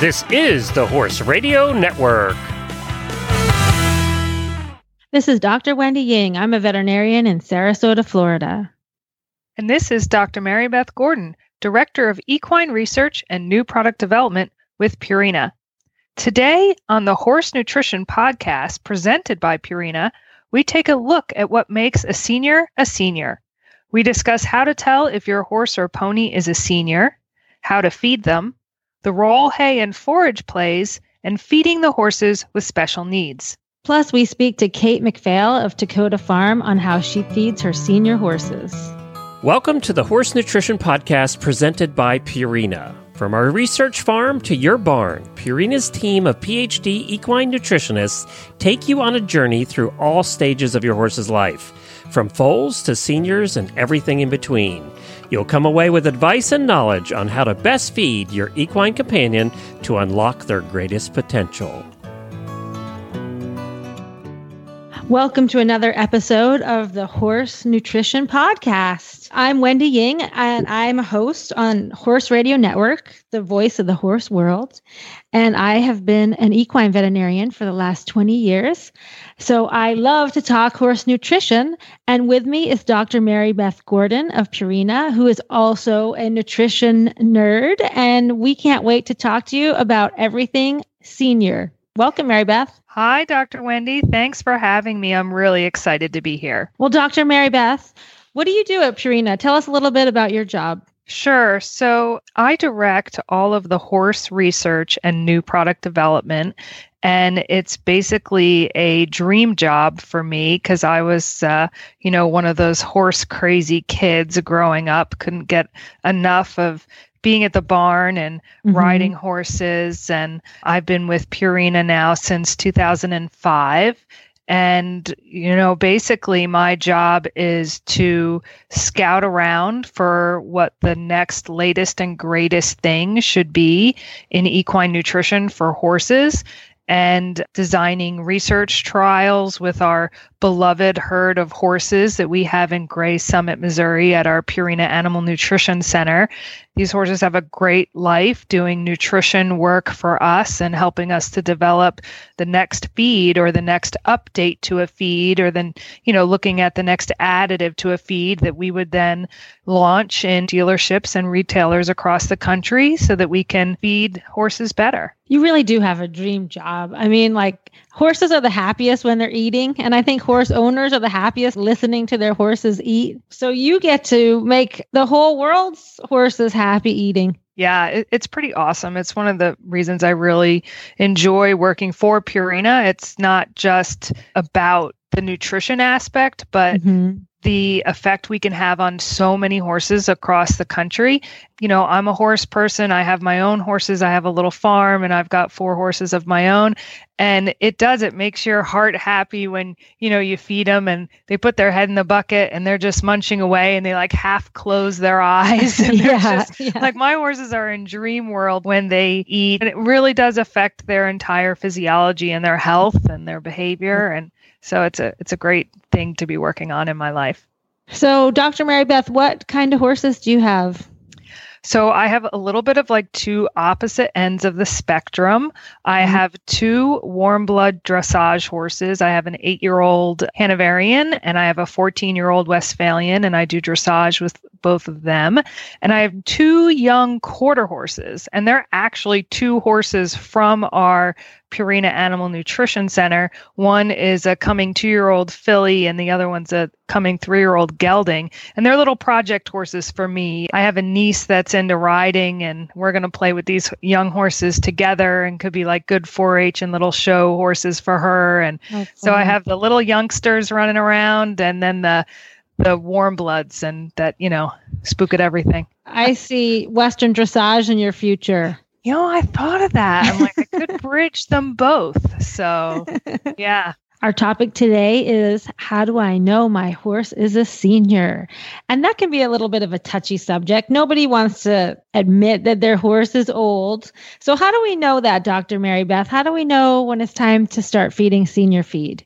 This is the Horse Radio Network. This is Dr. Wendy Ying. I'm a veterinarian in Sarasota, Florida. And this is Dr. Mary Beth Gordon, Director of Equine Research and New Product Development with Purina. Today on the Horse Nutrition Podcast presented by Purina, we take a look at what makes a senior a senior. We discuss how to tell if your horse or pony is a senior, how to feed them, the role hay and forage plays, and feeding the horses with special needs. Plus, we speak to Kate MacPhail of Takoda Farm on how she feeds her senior horses. Welcome to the Horse Nutrition Podcast presented by Purina. From our research farm to your barn, Purina's team of PhD equine nutritionists take you on a journey through all stages of your horse's life, from foals to seniors and everything in between. You'll come away with advice and knowledge on how to best feed your equine companion to unlock their greatest potential. Welcome to another episode of the Horse Nutrition Podcast. I'm Wendy Ying, and I'm a host on Horse Radio Network, the voice of the horse world. And I have been an equine veterinarian for the last 20 years. So I love to talk horse nutrition. And with me is Dr. Mary Beth Gordon of Purina, who is also a nutrition nerd. And we can't wait to talk to you about everything senior. Welcome, Mary Beth. Hi, Dr. Wendy. Thanks for having me. I'm really excited to be here. Well, Dr. Mary Beth, what do you do at Purina? Tell us a little bit about your job. Sure. So I direct all of the horse research and new product development. And it's basically a dream job for me because I was, uh, you know, one of those horse crazy kids growing up, couldn't get enough of being at the barn and mm-hmm. riding horses. And I've been with Purina now since 2005. And, you know, basically my job is to scout around for what the next latest and greatest thing should be in equine nutrition for horses and designing research trials with our beloved herd of horses that we have in Gray Summit, Missouri at our Purina Animal Nutrition Center. These horses have a great life doing nutrition work for us and helping us to develop the next feed or the next update to a feed or then, you know, looking at the next additive to a feed that we would then launch in dealerships and retailers across the country so that we can feed horses better. You really do have a dream job. I mean, like horses are the happiest when they're eating and i think horse owners are the happiest listening to their horses eat so you get to make the whole world's horses happy eating yeah, it, it's pretty awesome. It's one of the reasons I really enjoy working for Purina. It's not just about the nutrition aspect, but mm-hmm the effect we can have on so many horses across the country. You know, I'm a horse person. I have my own horses. I have a little farm and I've got four horses of my own. And it does, it makes your heart happy when, you know, you feed them and they put their head in the bucket and they're just munching away and they like half close their eyes. And yeah, just, yeah. like my horses are in dream world when they eat. And it really does affect their entire physiology and their health and their behavior. And so it's a it's a great thing to be working on in my life. So, Dr. Mary Beth, what kind of horses do you have? So I have a little bit of like two opposite ends of the spectrum. I mm-hmm. have two warm blood dressage horses. I have an eight year old Hanoverian and I have a 14 year old Westphalian, and I do dressage with both of them. And I have two young quarter horses, and they're actually two horses from our Purina Animal Nutrition Center. One is a coming two year old filly, and the other one's a coming three year old gelding. And they're little project horses for me. I have a niece that's into riding, and we're going to play with these young horses together and could be like good 4 H and little show horses for her. And so I have the little youngsters running around, and then the the warm bloods and that you know spook at everything i see western dressage in your future you know, I thought of that. I'm like, I could bridge them both. So, yeah. Our topic today is how do I know my horse is a senior? And that can be a little bit of a touchy subject. Nobody wants to admit that their horse is old. So, how do we know that, Dr. Mary Beth? How do we know when it's time to start feeding senior feed?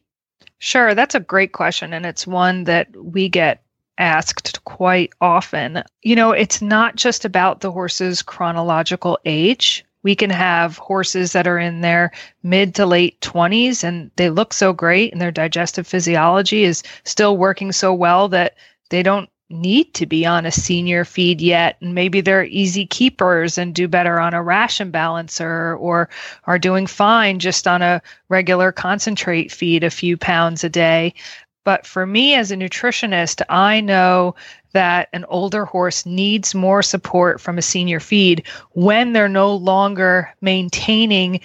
Sure, that's a great question. And it's one that we get asked quite often. You know, it's not just about the horse's chronological age. we can have horses that are in their mid to late 20s and they look so great and their digestive physiology is still working so well that they don't need to be on a senior feed yet. And maybe they're easy keepers and do better on a ration balancer or are doing fine just on a regular concentrate feed a few pounds a day. But for me as a nutritionist i know that an older horse needs more support from a senior feed when they're no longer maintaining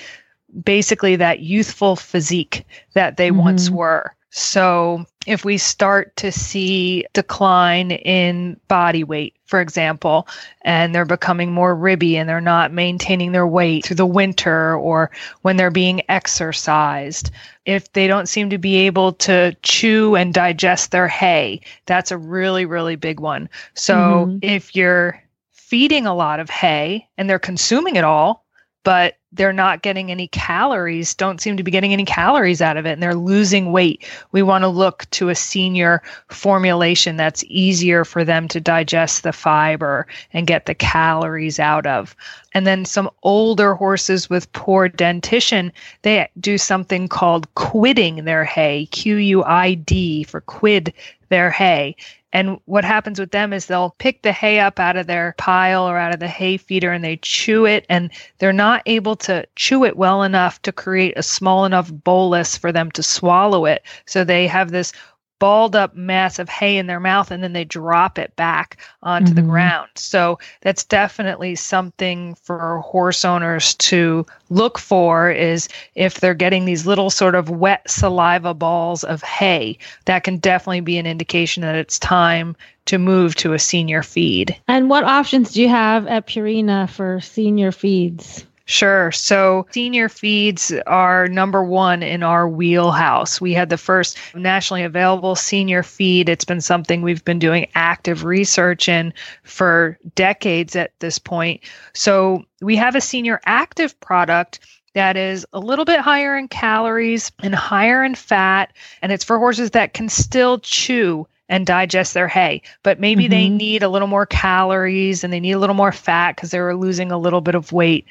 basically that youthful physique that they mm-hmm. once were. So if we start to see decline in body weight, for example, and they're becoming more ribby and they're not maintaining their weight through the winter or when they're being exercised, if they don't seem to be able to chew and digest their hay, that's a really, really big one. So mm-hmm. if you're feeding a lot of hay and they're consuming it all, but they're not getting any calories, don't seem to be getting any calories out of it, and they're losing weight. We want to look to a senior formulation that's easier for them to digest the fiber and get the calories out of. And then some older horses with poor dentition, they do something called quidding their hay, Q U I D for quid their hay. And what happens with them is they'll pick the hay up out of their pile or out of the hay feeder and they chew it and they're not able to chew it well enough to create a small enough bolus for them to swallow it. So they have this balled up mass of hay in their mouth and then they drop it back onto mm-hmm. the ground. So that's definitely something for horse owners to look for is if they're getting these little sort of wet saliva balls of hay, that can definitely be an indication that it's time to move to a senior feed. And what options do you have at Purina for senior feeds? Sure. So senior feeds are number one in our wheelhouse. We had the first nationally available senior feed. It's been something we've been doing active research in for decades at this point. So we have a senior active product that is a little bit higher in calories and higher in fat. And it's for horses that can still chew and digest their hay, but maybe mm-hmm. they need a little more calories and they need a little more fat because they were losing a little bit of weight.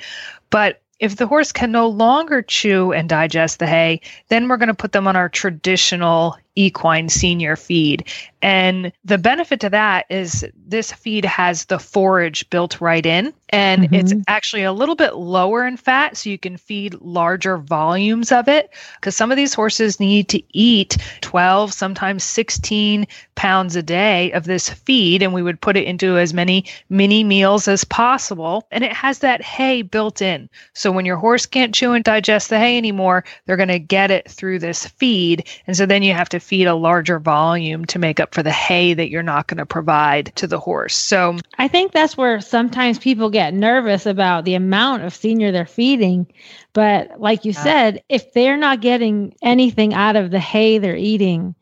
But if the horse can no longer chew and digest the hay, then we're going to put them on our traditional equine senior feed. And the benefit to that is this feed has the forage built right in, and mm-hmm. it's actually a little bit lower in fat, so you can feed larger volumes of it. Because some of these horses need to eat 12, sometimes 16 pounds a day of this feed, and we would put it into as many mini meals as possible. And it has that hay built in. So when your horse can't chew and digest the hay anymore, they're going to get it through this feed. And so then you have to feed a larger volume to make up for the hay that you're not going to provide to the horse. So I think that's where sometimes people get nervous about the amount of senior they're feeding. But like you yeah. said, if they're not getting anything out of the hay they're eating,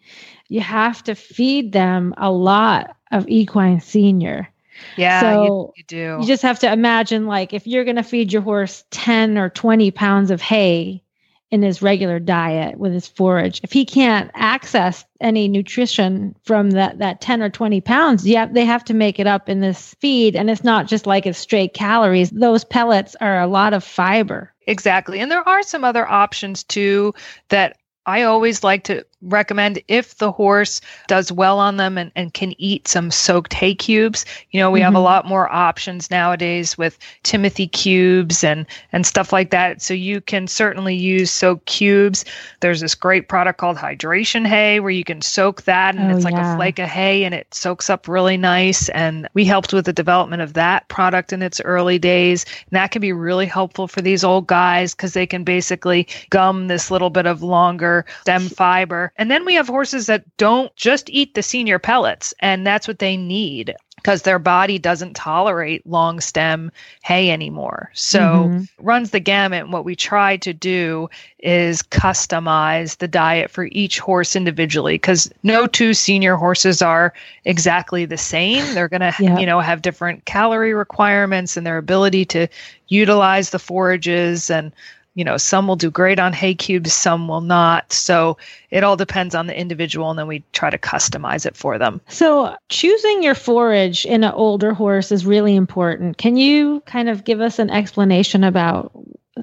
you have to feed them a lot of equine senior. Yeah, so you, you, do. You just have to imagine like if you're going to feed your horse 10 or 20 pounds of hay, in his regular diet with his forage. If he can't access any nutrition from that, that 10 or 20 pounds, yeah, they have to make it up in this feed. And it's not just like it's straight calories. Those pellets are a lot of fiber. Exactly. And there are some other options too that I always like to recommend if the horse does well on them and, and can eat some soaked hay cubes. You know, we mm-hmm. have a mm-hmm. lot more options nowadays with Timothy cubes and and stuff like that. So you can certainly use soaked cubes. There's this great product called hydration hay where you can soak that and oh, it's like yeah. a flake of hay and it soaks up really nice. And we helped with the development of that product in its early days. And that can be really helpful for these old guys because they can basically gum this little bit of longer stem fiber and then we have horses that don't just eat the senior pellets, and that's what they need because their body doesn't tolerate long stem hay anymore. So mm-hmm. runs the gamut. What we try to do is customize the diet for each horse individually because no two senior horses are exactly the same. They're going to, yep. you know, have different calorie requirements and their ability to utilize the forages and you know, some will do great on hay cubes, some will not. So it all depends on the individual, and then we try to customize it for them. So choosing your forage in an older horse is really important. Can you kind of give us an explanation about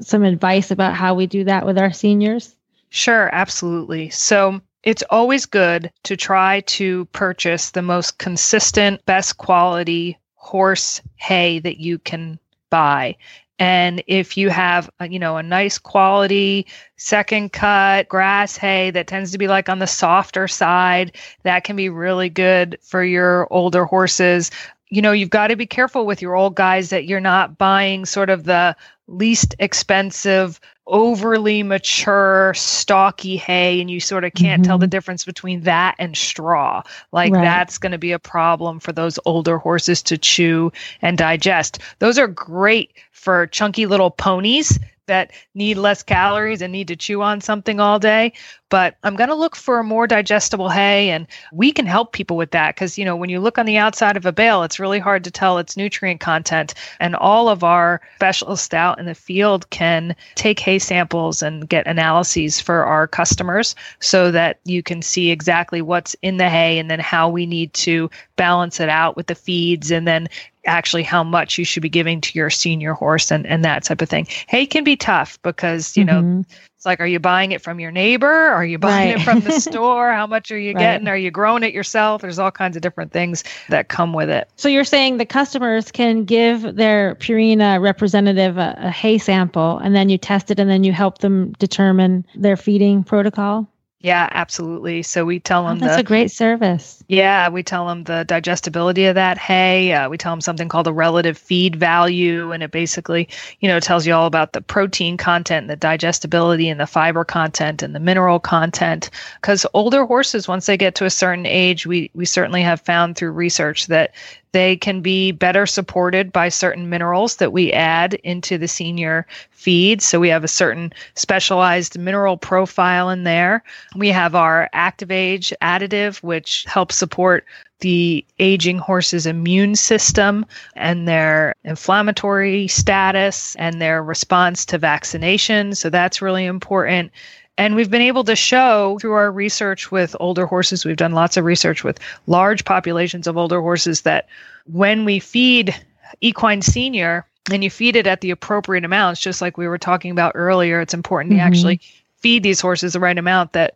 some advice about how we do that with our seniors? Sure, absolutely. So it's always good to try to purchase the most consistent, best quality horse hay that you can buy. And if you have, a, you know, a nice quality second cut grass hay that tends to be like on the softer side, that can be really good for your older horses. You know, you've got to be careful with your old guys that you're not buying sort of the least expensive overly mature, stocky hay, and you sort of can't mm-hmm. tell the mm-hmm. difference between that and straw. Like right. that's going to be a problem for those older horses to chew and digest. Those are great for chunky little ponies that need less calories and need to chew on something all day. But I'm going to look for a more digestible hay, and we can help people with that because, you know, when you look on the outside of a bale, it's really hard to tell its nutrient content. And all of our specialists out in the field can take hay samples and get analyses for our customers so that you can see exactly what's in the hay and then how we need to balance it out with the feeds and then actually how much you should be giving to your senior horse and, and that type of thing. Hay can be tough because, you mm-hmm. know, it's like, are you buying it from your neighbor? Are you buying right. it from the store? How much are you right. getting? Are you growing it yourself? There's all kinds of different things that come with it. So you're saying the customers can give their Purina representative a, a hay sample and then you test it and then you help them determine their feeding protocol? Yeah, absolutely. So we tell them oh, that's the, a great service. Yeah, we tell them the digestibility of that hay. Uh, we tell them something called a relative feed value, and it basically, you know, tells you all about the protein content, the digestibility, and the fiber content, and the mineral content. Because older horses, once they get to a certain age, we we certainly have found through research that they can be better supported by certain minerals that we add into the senior feed. So we have a certain specialized mineral profile in there. We have our active age additive, which helps support the aging horse's immune system and their inflammatory status and their response to vaccination. So that's really important. And we've been able to show through our research with older horses, we've done lots of research with large populations of older horses that when we feed equine senior and you feed it at the appropriate amounts, just like we were talking about earlier, it's important mm-hmm. to actually feed these horses the right amount that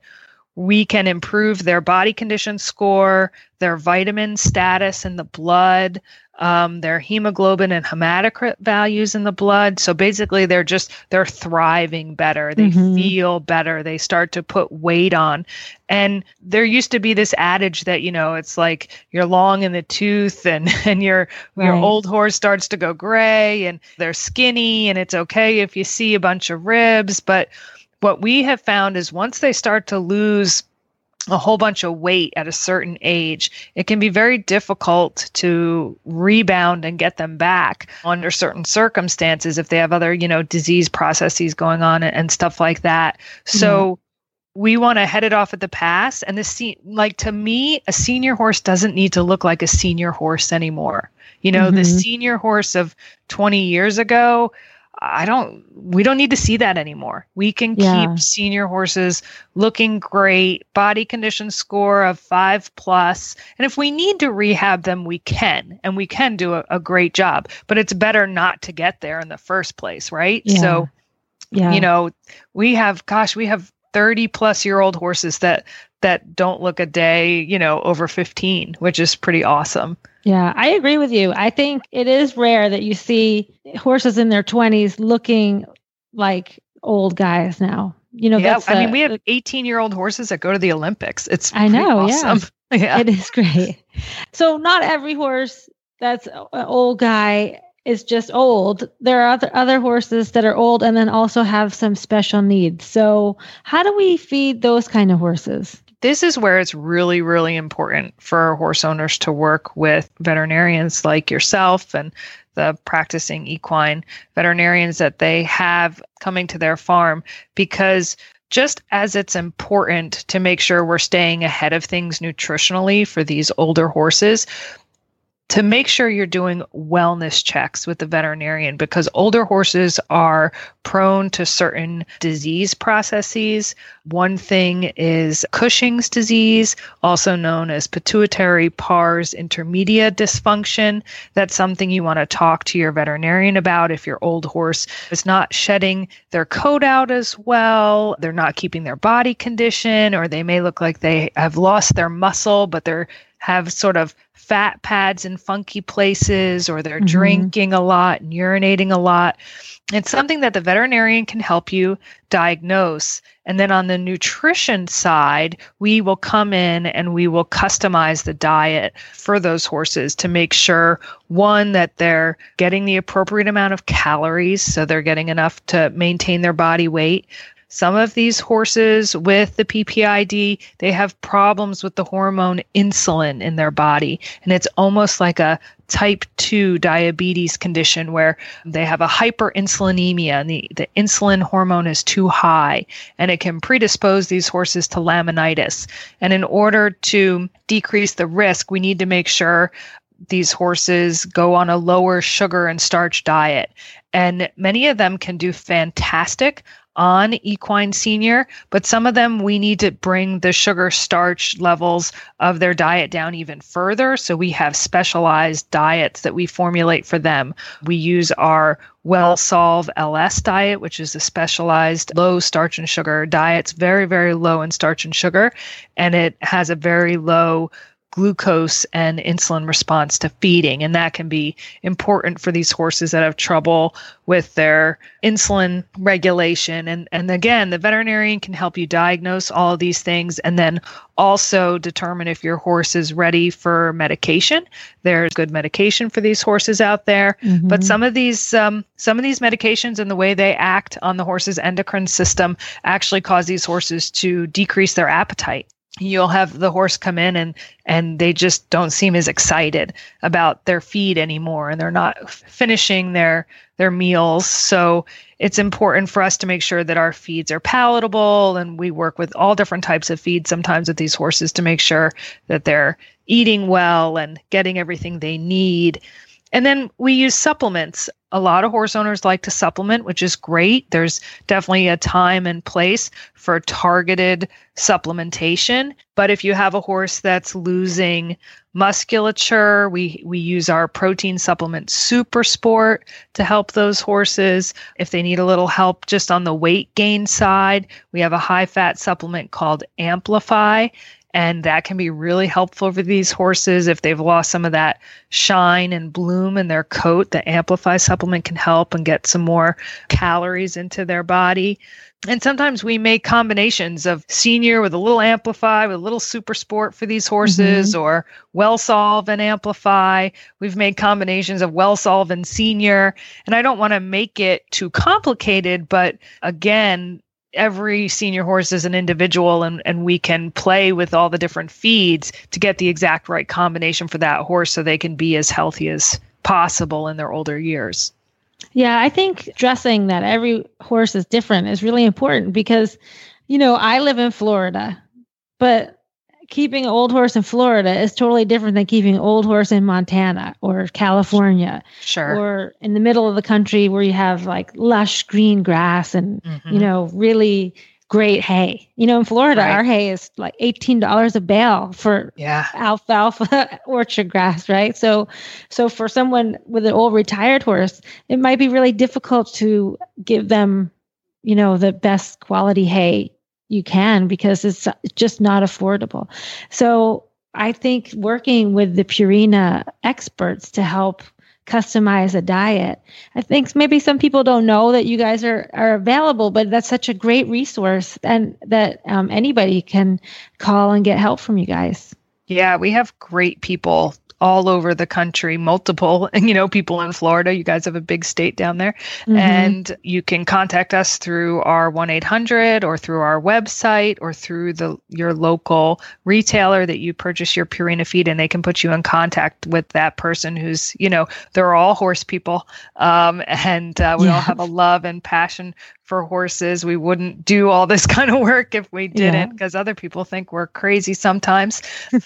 we can improve their body condition score, their vitamin status in the blood, um, their hemoglobin and hematocrit values in the blood. So basically, they're just they're thriving better. They mm-hmm. feel better. They start to put weight on. And there used to be this adage that you know it's like you're long in the tooth and and your right. your old horse starts to go gray and they're skinny and it's okay if you see a bunch of ribs, but what we have found is once they start to lose a whole bunch of weight at a certain age, it can be very difficult to rebound and get them back under certain circumstances if they have other, you know, disease processes going on and, and stuff like that. So we want to head it off at the pass. And the se- like to me, a senior horse doesn't need to look like a senior horse anymore. You know, mm-hmm. the senior horse of 20 years ago I don't, we don't need to see that anymore. We can yeah. keep senior horses looking great, body condition score of five plus, And if we need to rehab them, we can, and we can do a, a great job, but it's better not to get there in the first place, right? Yeah. So, yeah. you know, we have, gosh, we have 30 plus year old horses that, that don't look a day, you know, over 15, which is pretty awesome. Yeah, I agree with you. I think it is rare that you see horses in their 20s looking like old guys now. You know, yeah, I mean, we have 18 year old horses that go to the Olympics. It's I know, awesome. yeah. yeah. It is great. So, not every horse that's an old guy is just old. There are other, other horses that are old and then also have some special needs. So, how do we feed those kind of horses? this is where it's really, really important for horse owners to work with veterinarians like yourself and the practicing equine veterinarians that they have coming to their farm because just as it's important to make sure we're staying ahead of things nutritionally for these older horses, to make sure you're doing wellness checks with the veterinarian because older horses are prone to certain disease processes. One thing is Cushing's disease, also known as pituitary pars intermedia dysfunction. That's something you want to talk to your veterinarian about if your old horse is not shedding their coat out as well, they're not keeping their body condition, or they may look like they have lost their muscle, but they're have sort of fat pads in funky places or they're mm-hmm. drinking a lot and urinating a lot. It's something that the veterinarian can help you diagnose. And then on the nutrition side, we will come in and we will customize the diet for those horses to make sure one, that they're getting the appropriate amount of calories, so they're getting enough to maintain their body weight, some of these horses with the PPID, they have problems with the hormone insulin in their body. And it's almost like a type 2 diabetes condition where they have a hyperinsulinemia and the, the insulin hormone is too high and it can predispose these horses to laminitis. And in order to decrease the risk, we need to make sure these horses go on a lower sugar and starch diet. And many of them can do fantastic on equine senior, but some of them we need to bring the sugar starch levels of their diet down even further. So we have specialized diets that we formulate for them. We use our WellSolve LS diet, which is a specialized low starch and sugar diet. It's very, very low in starch and sugar, and it has a very low glucose and insulin response to feeding. And that can be important for these horses that have trouble with their insulin regulation. And, and again, the veterinarian can help you diagnose all of these things and then also determine if your horse is ready for medication. There's good medication for these horses out there, mm-hmm. but some of these um, some of these medications and the way they act on the horse's endocrine system actually cause these horses to decrease their appetite you'll have the horse come in and and they just don't seem as excited about their feed anymore and they're not finishing their their meals. So it's important for us to make sure that our feeds are palatable and we work with all different types of feeds sometimes with these horses to make sure that they're eating well and getting everything they need and then we use supplements. A lot of horse owners like to supplement, which is great. There's definitely a time and place for targeted supplementation. But if you have a horse that's losing musculature, we, we use our protein supplement Super Sport to help those horses. If they need a little help just on the weight gain side, we have a high fat supplement called Amplify and that can be really helpful for these horses if they've lost some of that shine and bloom in their coat. The Amplify supplement can help and get some more calories into their body. And sometimes we make combinations of senior with a little amplify, with a little super sport for these horses, mm-hmm. or WellSolve and amplify. We've made combinations of WellSolve and senior. And I don't want to make it too complicated, but again, every senior horse is an individual and, and we can play with all the different feeds to get the exact right combination for that horse so they can be as healthy as possible in their older years. Yeah, I think dressing that every horse is different is really important because, you know, I live in Florida, but keeping an old horse in Florida is totally different than keeping an old horse in Montana or California. Sure. Or in the middle of the country where you have like lush green grass and, mm-hmm. you know, really great hay. You know, in Florida, right. our hay is like $18 a bale for yeah. alfalfa orchard grass, right? So so for someone with an old retired horse, it might be really difficult to give them, you know, the best quality hay you can because it's just not affordable. So I think working with the Purina experts to help customize a diet. I think maybe some people don't know that you guys are, are available, but that's such a great resource and that um, anybody can call and get help from you guys. Yeah, we have great people all over the country, multiple, you know, people in Florida. You guys have a big state down there. Mm-hmm. And you can contact us through our 1-800 or through our website or through the your local retailer that you purchase your Purina feed and they can put you in contact with that person who's, you know, they're all horse people. Um, and uh, we yeah. all have a love and passion for horses. We wouldn't do all this kind of work if we didn't, because yeah. other people think we're crazy sometimes.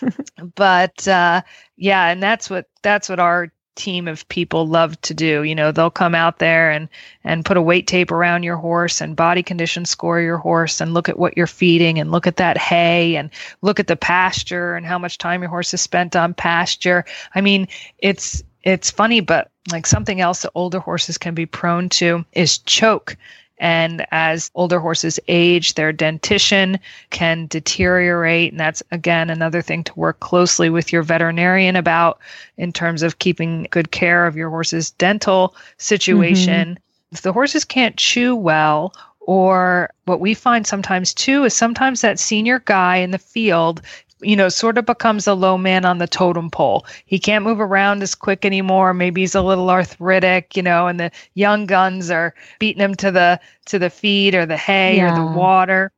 but uh, yeah, and that's what that's what our team of people love to do. You know, they'll come out there and and put a weight tape around your horse and body condition score your horse and look at what you're feeding and look at that hay and look at the pasture and how much time your horse has spent on pasture. I mean, it's it's funny, but like something else that older horses can be prone to is choke. And as older horses age, their dentition can deteriorate. And that's, again, another thing to work closely with your veterinarian about in terms of keeping good care of your horse's dental situation. Mm-hmm. If the horses can't chew well, or what we find sometimes too is sometimes that senior guy in the field you know, sort of becomes a low man on the totem pole. He can't move around as quick anymore. Maybe he's a little arthritic, you know, and the young guns are beating him to the to the feed or the hay yeah. or the water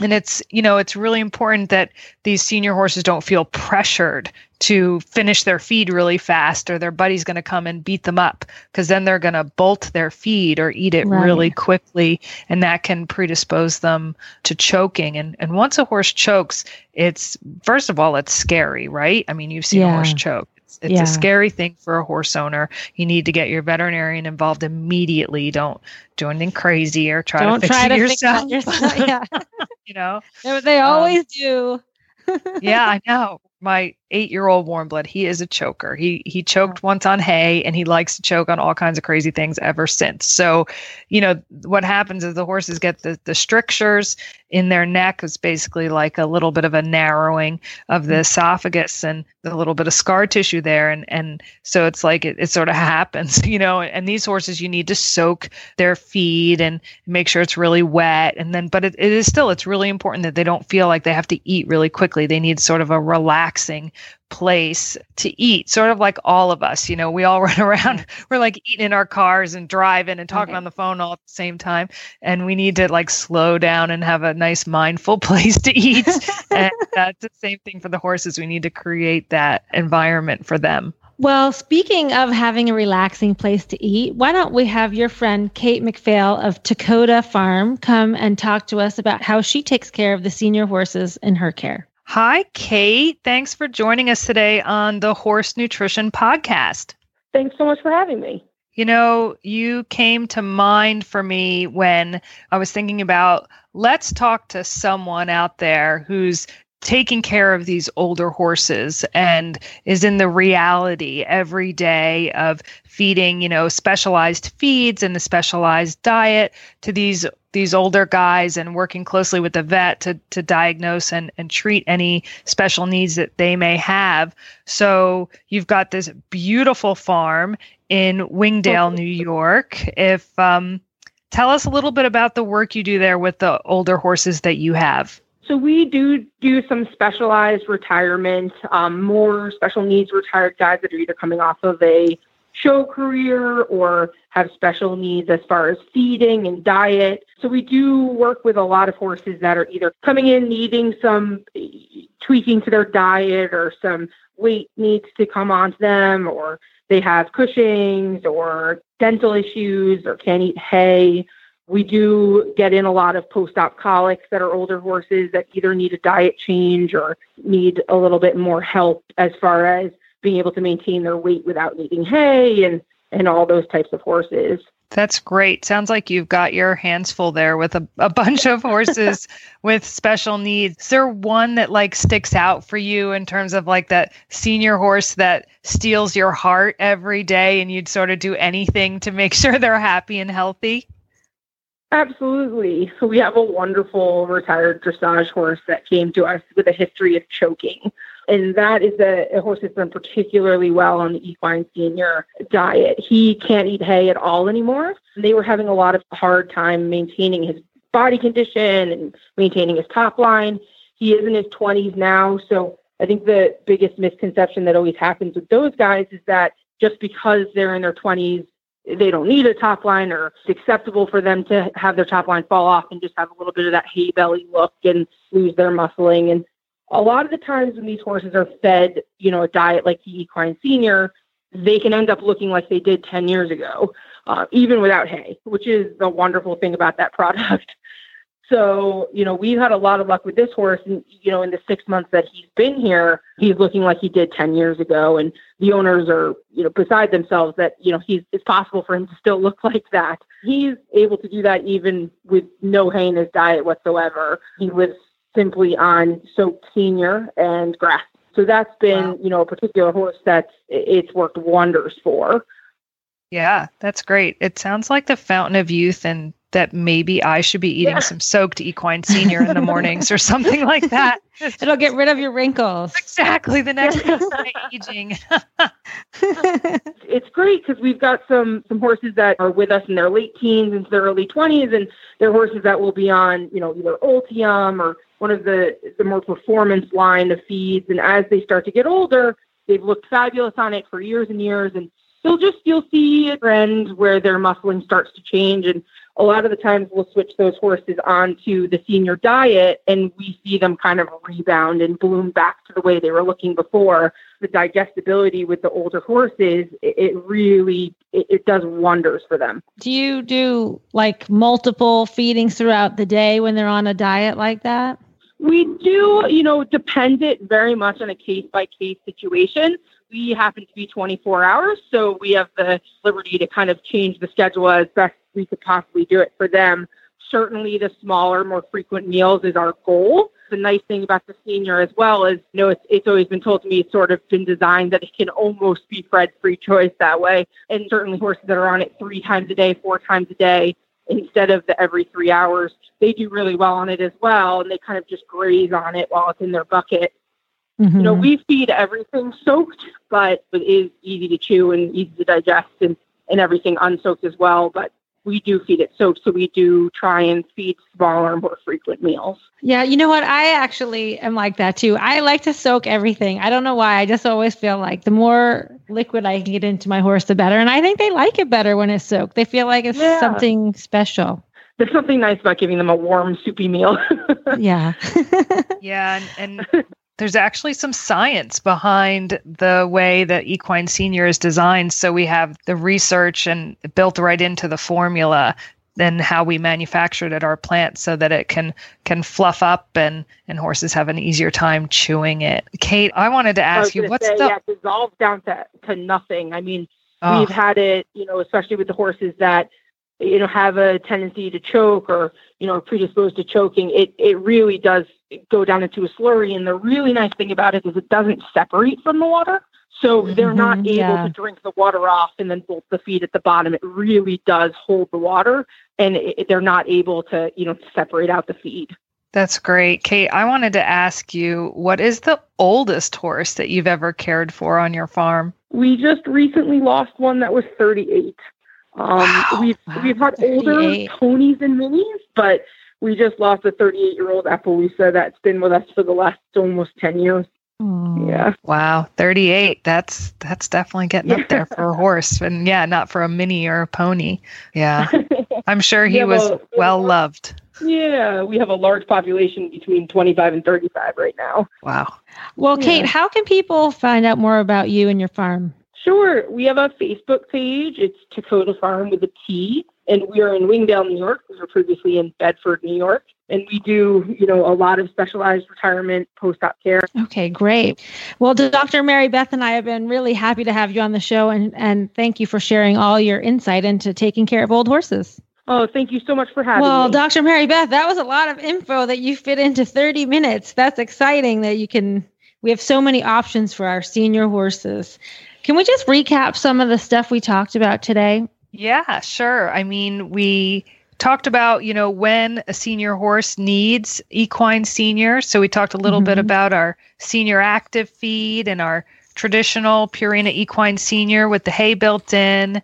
and it's you know it's really important that these senior horses don't feel pressured to finish their feed really fast or their buddy's going to come and beat them up because then they're going to bolt their feed or eat it right. really quickly and that can predispose them to choking and and once a horse chokes it's first of all it's scary right i mean you've seen yeah. a horse choke it's yeah. a scary thing for a horse owner. You need to get your veterinarian involved immediately. Don't do anything crazy or try Don't to fix try it to yourself. Yourself. Yeah. you know, they, they always um, do. yeah, I know my eight year old warm blood. He is a choker. He he choked once on hay and he likes to choke on all kinds of crazy things ever since. So you know what happens is the horses get the, the strictures in their neck. It's basically like a little bit of a narrowing of the mm-hmm. esophagus and a little bit of scar tissue there. And and so it's like it, it sort of happens you know and these horses you need to soak their feed and make sure it's really wet. And then but it, it is still it's really important that they don't feel like they have to eat really quickly. They need sort of a relaxing place to eat, sort of like all of us. You know, we all run around, we're like eating in our cars and driving and talking okay. on the phone all at the same time. And we need to like slow down and have a nice mindful place to eat. and that's the same thing for the horses. We need to create that environment for them. Well, speaking of having a relaxing place to eat, why don't we have your friend Kate MacPhail of Takoda Farm come and talk to us about how she takes care of the senior horses in her care? Hi, Kate. Thanks for joining us today on the Horse Nutrition Podcast. Thanks so much for having me. You know, you came to mind for me when I was thinking about let's talk to someone out there who's taking care of these older horses and is in the reality every day of feeding you know specialized feeds and the specialized diet to these these older guys and working closely with the vet to to diagnose and, and treat any special needs that they may have. So you've got this beautiful farm in wingdale new york. If um, tell us a little bit about the work you do there with the older horses that you have. So we do do some specialized retirement, um, more special needs retired guys that are either coming off of a show career or have special needs as far as feeding and diet. So we do work with a lot of horses that are either coming in needing some eh, tweaking to their diet or some weight needs to come onto them or they have Cushing's or dental issues or can't eat hay we do get in a lot of post-op colics that are older horses that either need a diet change or need a little bit more help as far as being able to maintain their weight without needing hay and and all those types of horses. That's great. Sounds like you've got your hands full there with a, a bunch of horses with special needs. Is there one that like sticks out for you in terms of like that senior horse that steals your heart every day and you'd sort of do anything to make sure they're happy and healthy? Absolutely. So we have a wonderful retired dressage horse that came to us with a history of choking. And that is a, a horse that's done particularly well on the equine senior diet. He can't eat hay at all anymore. They were having a lot of hard time maintaining his body condition and maintaining his top line. He is in his 20s now. So I think the biggest misconception that always happens with those guys is that just because they're in their 20s, they don't need a top line or it's acceptable for them to have their top line fall off and just have a little bit of that hay belly look and lose their muscling. And a lot of the times when these horses are fed, you know, a diet like the equine senior, they can end up looking like they did 10 years ago, uh, even without hay, which is the wonderful thing about that product. So, you know, we've had a lot of luck with this horse. And, you know, in the six months that he's been here, he's looking like he did 10 years ago. And the owners are, you know, beside themselves that, you know, he's, it's possible for him to still look like that. He's able to do that even with no hay in his diet whatsoever. He lives simply on soaked senior and grass. So that's been, wow. you know, a particular horse that it's worked wonders for. Yeah, that's great. It sounds like the fountain of youth and that maybe I should be eating yeah. some soaked equine senior in the mornings or something like that. It'll get rid of your wrinkles. Exactly. The next aging. it's great because we've got some some horses that are with us in their late teens into their early twenties, and they're horses that will be on, you know, either Ultium or one of the the more performance line of feeds. And as they start to get older, they've looked fabulous on it for years and years, and you'll just you'll see a trend where their muscling starts to change. And a lot of the times we'll switch those horses onto the senior diet and we see them kind of rebound and bloom back to the way they were looking before. The digestibility with the older horses it, really it, it does wonders for them. Do you do like multiple feedings throughout the day when they're on a diet like that we do, you know, depend it very much on a case by case situation we happen to be 24 hours, so we have the liberty to kind of change the schedule as best we could possibly do it for them. Certainly, the smaller, more frequent meals is our goal. The nice thing about the senior as well is, you know, it's, it's always been told to me it's sort of been designed that it can almost be fred free choice that way. And certainly, horses that are on it three times a day, four times a day, instead of the every three hours, they do really well on it as well. And they kind of just graze on it while it's in their bucket. Mm-hmm. You know, we feed everything soaked, but it is easy to chew and easy to digest and, and everything unsoaked as well. But we do feed it soaked, so we do try and feed smaller, more frequent meals. Yeah, you know what? I actually am like that too. I like to soak everything. I don't know why. I just always feel like the more liquid I can get into my horse, the better. And I think they like it better when it's soaked. They feel like it's yeah. something special there's something nice about giving them a warm soupy meal. yeah. yeah, and, and there's actually some science behind the way that equine senior is designed. So we have the research and built right into the formula and how we manufactured at our plant so that it can can fluff up and and horses have an easier time chewing it. Kate, I wanted to ask you what's say, the yeah, dissolves down to, to nothing. I mean, oh. we've had it, you know, especially with the horses that you know have a tendency to choke or you know predisposed to choking it it really does go down into a slurry and the really nice thing about it is it doesn't separate from the water. So they're mm-hmm, not able yeah. to drink the water off and then bolt the feed at the bottom. It really does hold the water and it, they're not able to you know separate out the feed. That's great. Kate i wanted to ask you what is the oldest horse that you've ever cared for on your farm? We just recently lost one that was 38 um, wow. We've we've had older ponies and minis, but we just lost a 38 year old Appaloosa that's been with us for the last almost 10 years. Mm. Yeah. Wow, 38. That's that's definitely getting up there for a horse, and yeah, not for a mini or a pony. Yeah, I'm sure he was a, well loved. Yeah, we have a large population between 25 and 35 right now. Wow. Well, Kate, yeah. how can people find out more about you and your farm? Sure. We have a Facebook page. It's Takoda Farm with a T. And we are in Wingdale, New York. We were previously in Bedford, New York. And we do, you know, a lot of specialized retirement post-op care. Okay, great. Well, Dr. Mary Beth and I have been really happy to have you on the show and, and thank you for sharing all your insight into taking care of old horses. Oh, thank you so much for having well, me. Well, Dr. Mary Beth, that was a lot of info that you fit into 30 minutes. That's exciting that you can we have so many options for our senior horses. Can we just recap some of the stuff we talked about today? Yeah, sure. I mean, we talked about, you know, when a senior horse needs equine senior. So we talked a little mm-hmm. bit about our senior active feed and our traditional Purina equine senior with the hay built in.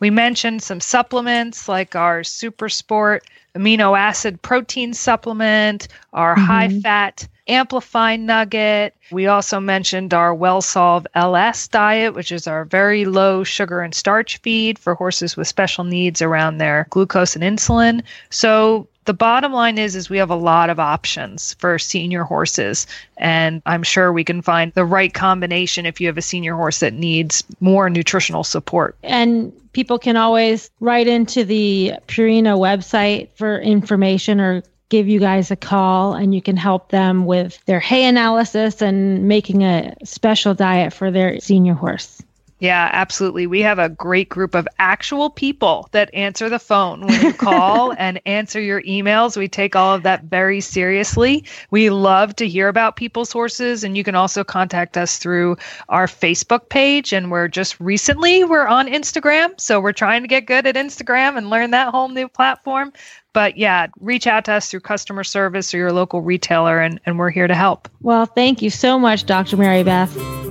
We mentioned some supplements like our Super Sport amino acid protein supplement, our mm-hmm. high fat Amplify Nugget. We also mentioned our WellSolve LS diet, which is our very low sugar and starch feed for horses with special needs around their glucose and insulin. So the bottom line is is we have a lot of options for senior horses and i'm sure we can find the right combination if you have a senior horse that needs more nutritional support and people can always write into the purina website for information or give you guys a call and you can help them with their hay analysis and making a special diet for their senior horse yeah, absolutely. We have a great group of actual people that answer the phone when you call and answer your emails. We take all of that very seriously. We love to hear about people's horses and you can also contact us through our Facebook page and we're just recently we're on Instagram, so we're trying to get good at Instagram and learn that whole new platform. But yeah, reach out to us through customer service or your local retailer and, and we're here to help. Well, thank you so much, Dr. Mary Beth.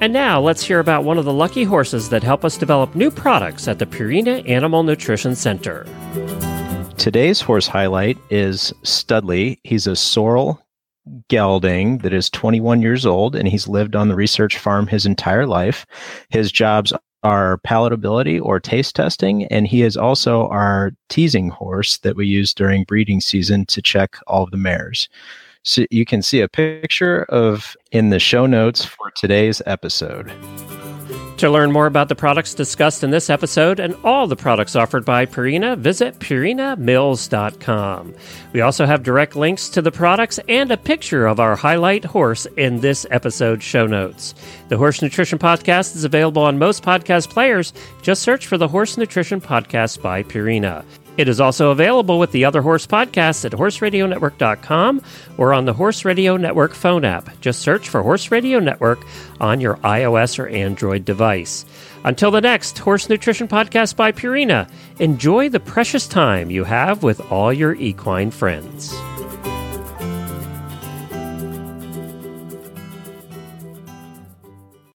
And now let's hear about one of the lucky horses that help us develop new products at the Purina Animal Nutrition Center. Today's horse highlight is Studley. He's a sorrel gelding that is 21 years old and he's lived on the research farm his entire life. His jobs are palatability or taste testing, and he is also our teasing horse that we use during breeding season to check all of the mares. So you can see a picture of in the show notes for today's episode. To learn more about the products discussed in this episode and all the products offered by Purina, visit purinamills.com. We also have direct links to the products and a picture of our highlight horse in this episode show notes. The Horse Nutrition Podcast is available on most podcast players. Just search for the Horse Nutrition Podcast by Purina. It is also available with the other horse podcasts at horseradionetwork.com or on the Horse Radio Network phone app. Just search for Horse Radio Network on your iOS or Android device. Until the next Horse Nutrition Podcast by Purina, enjoy the precious time you have with all your equine friends.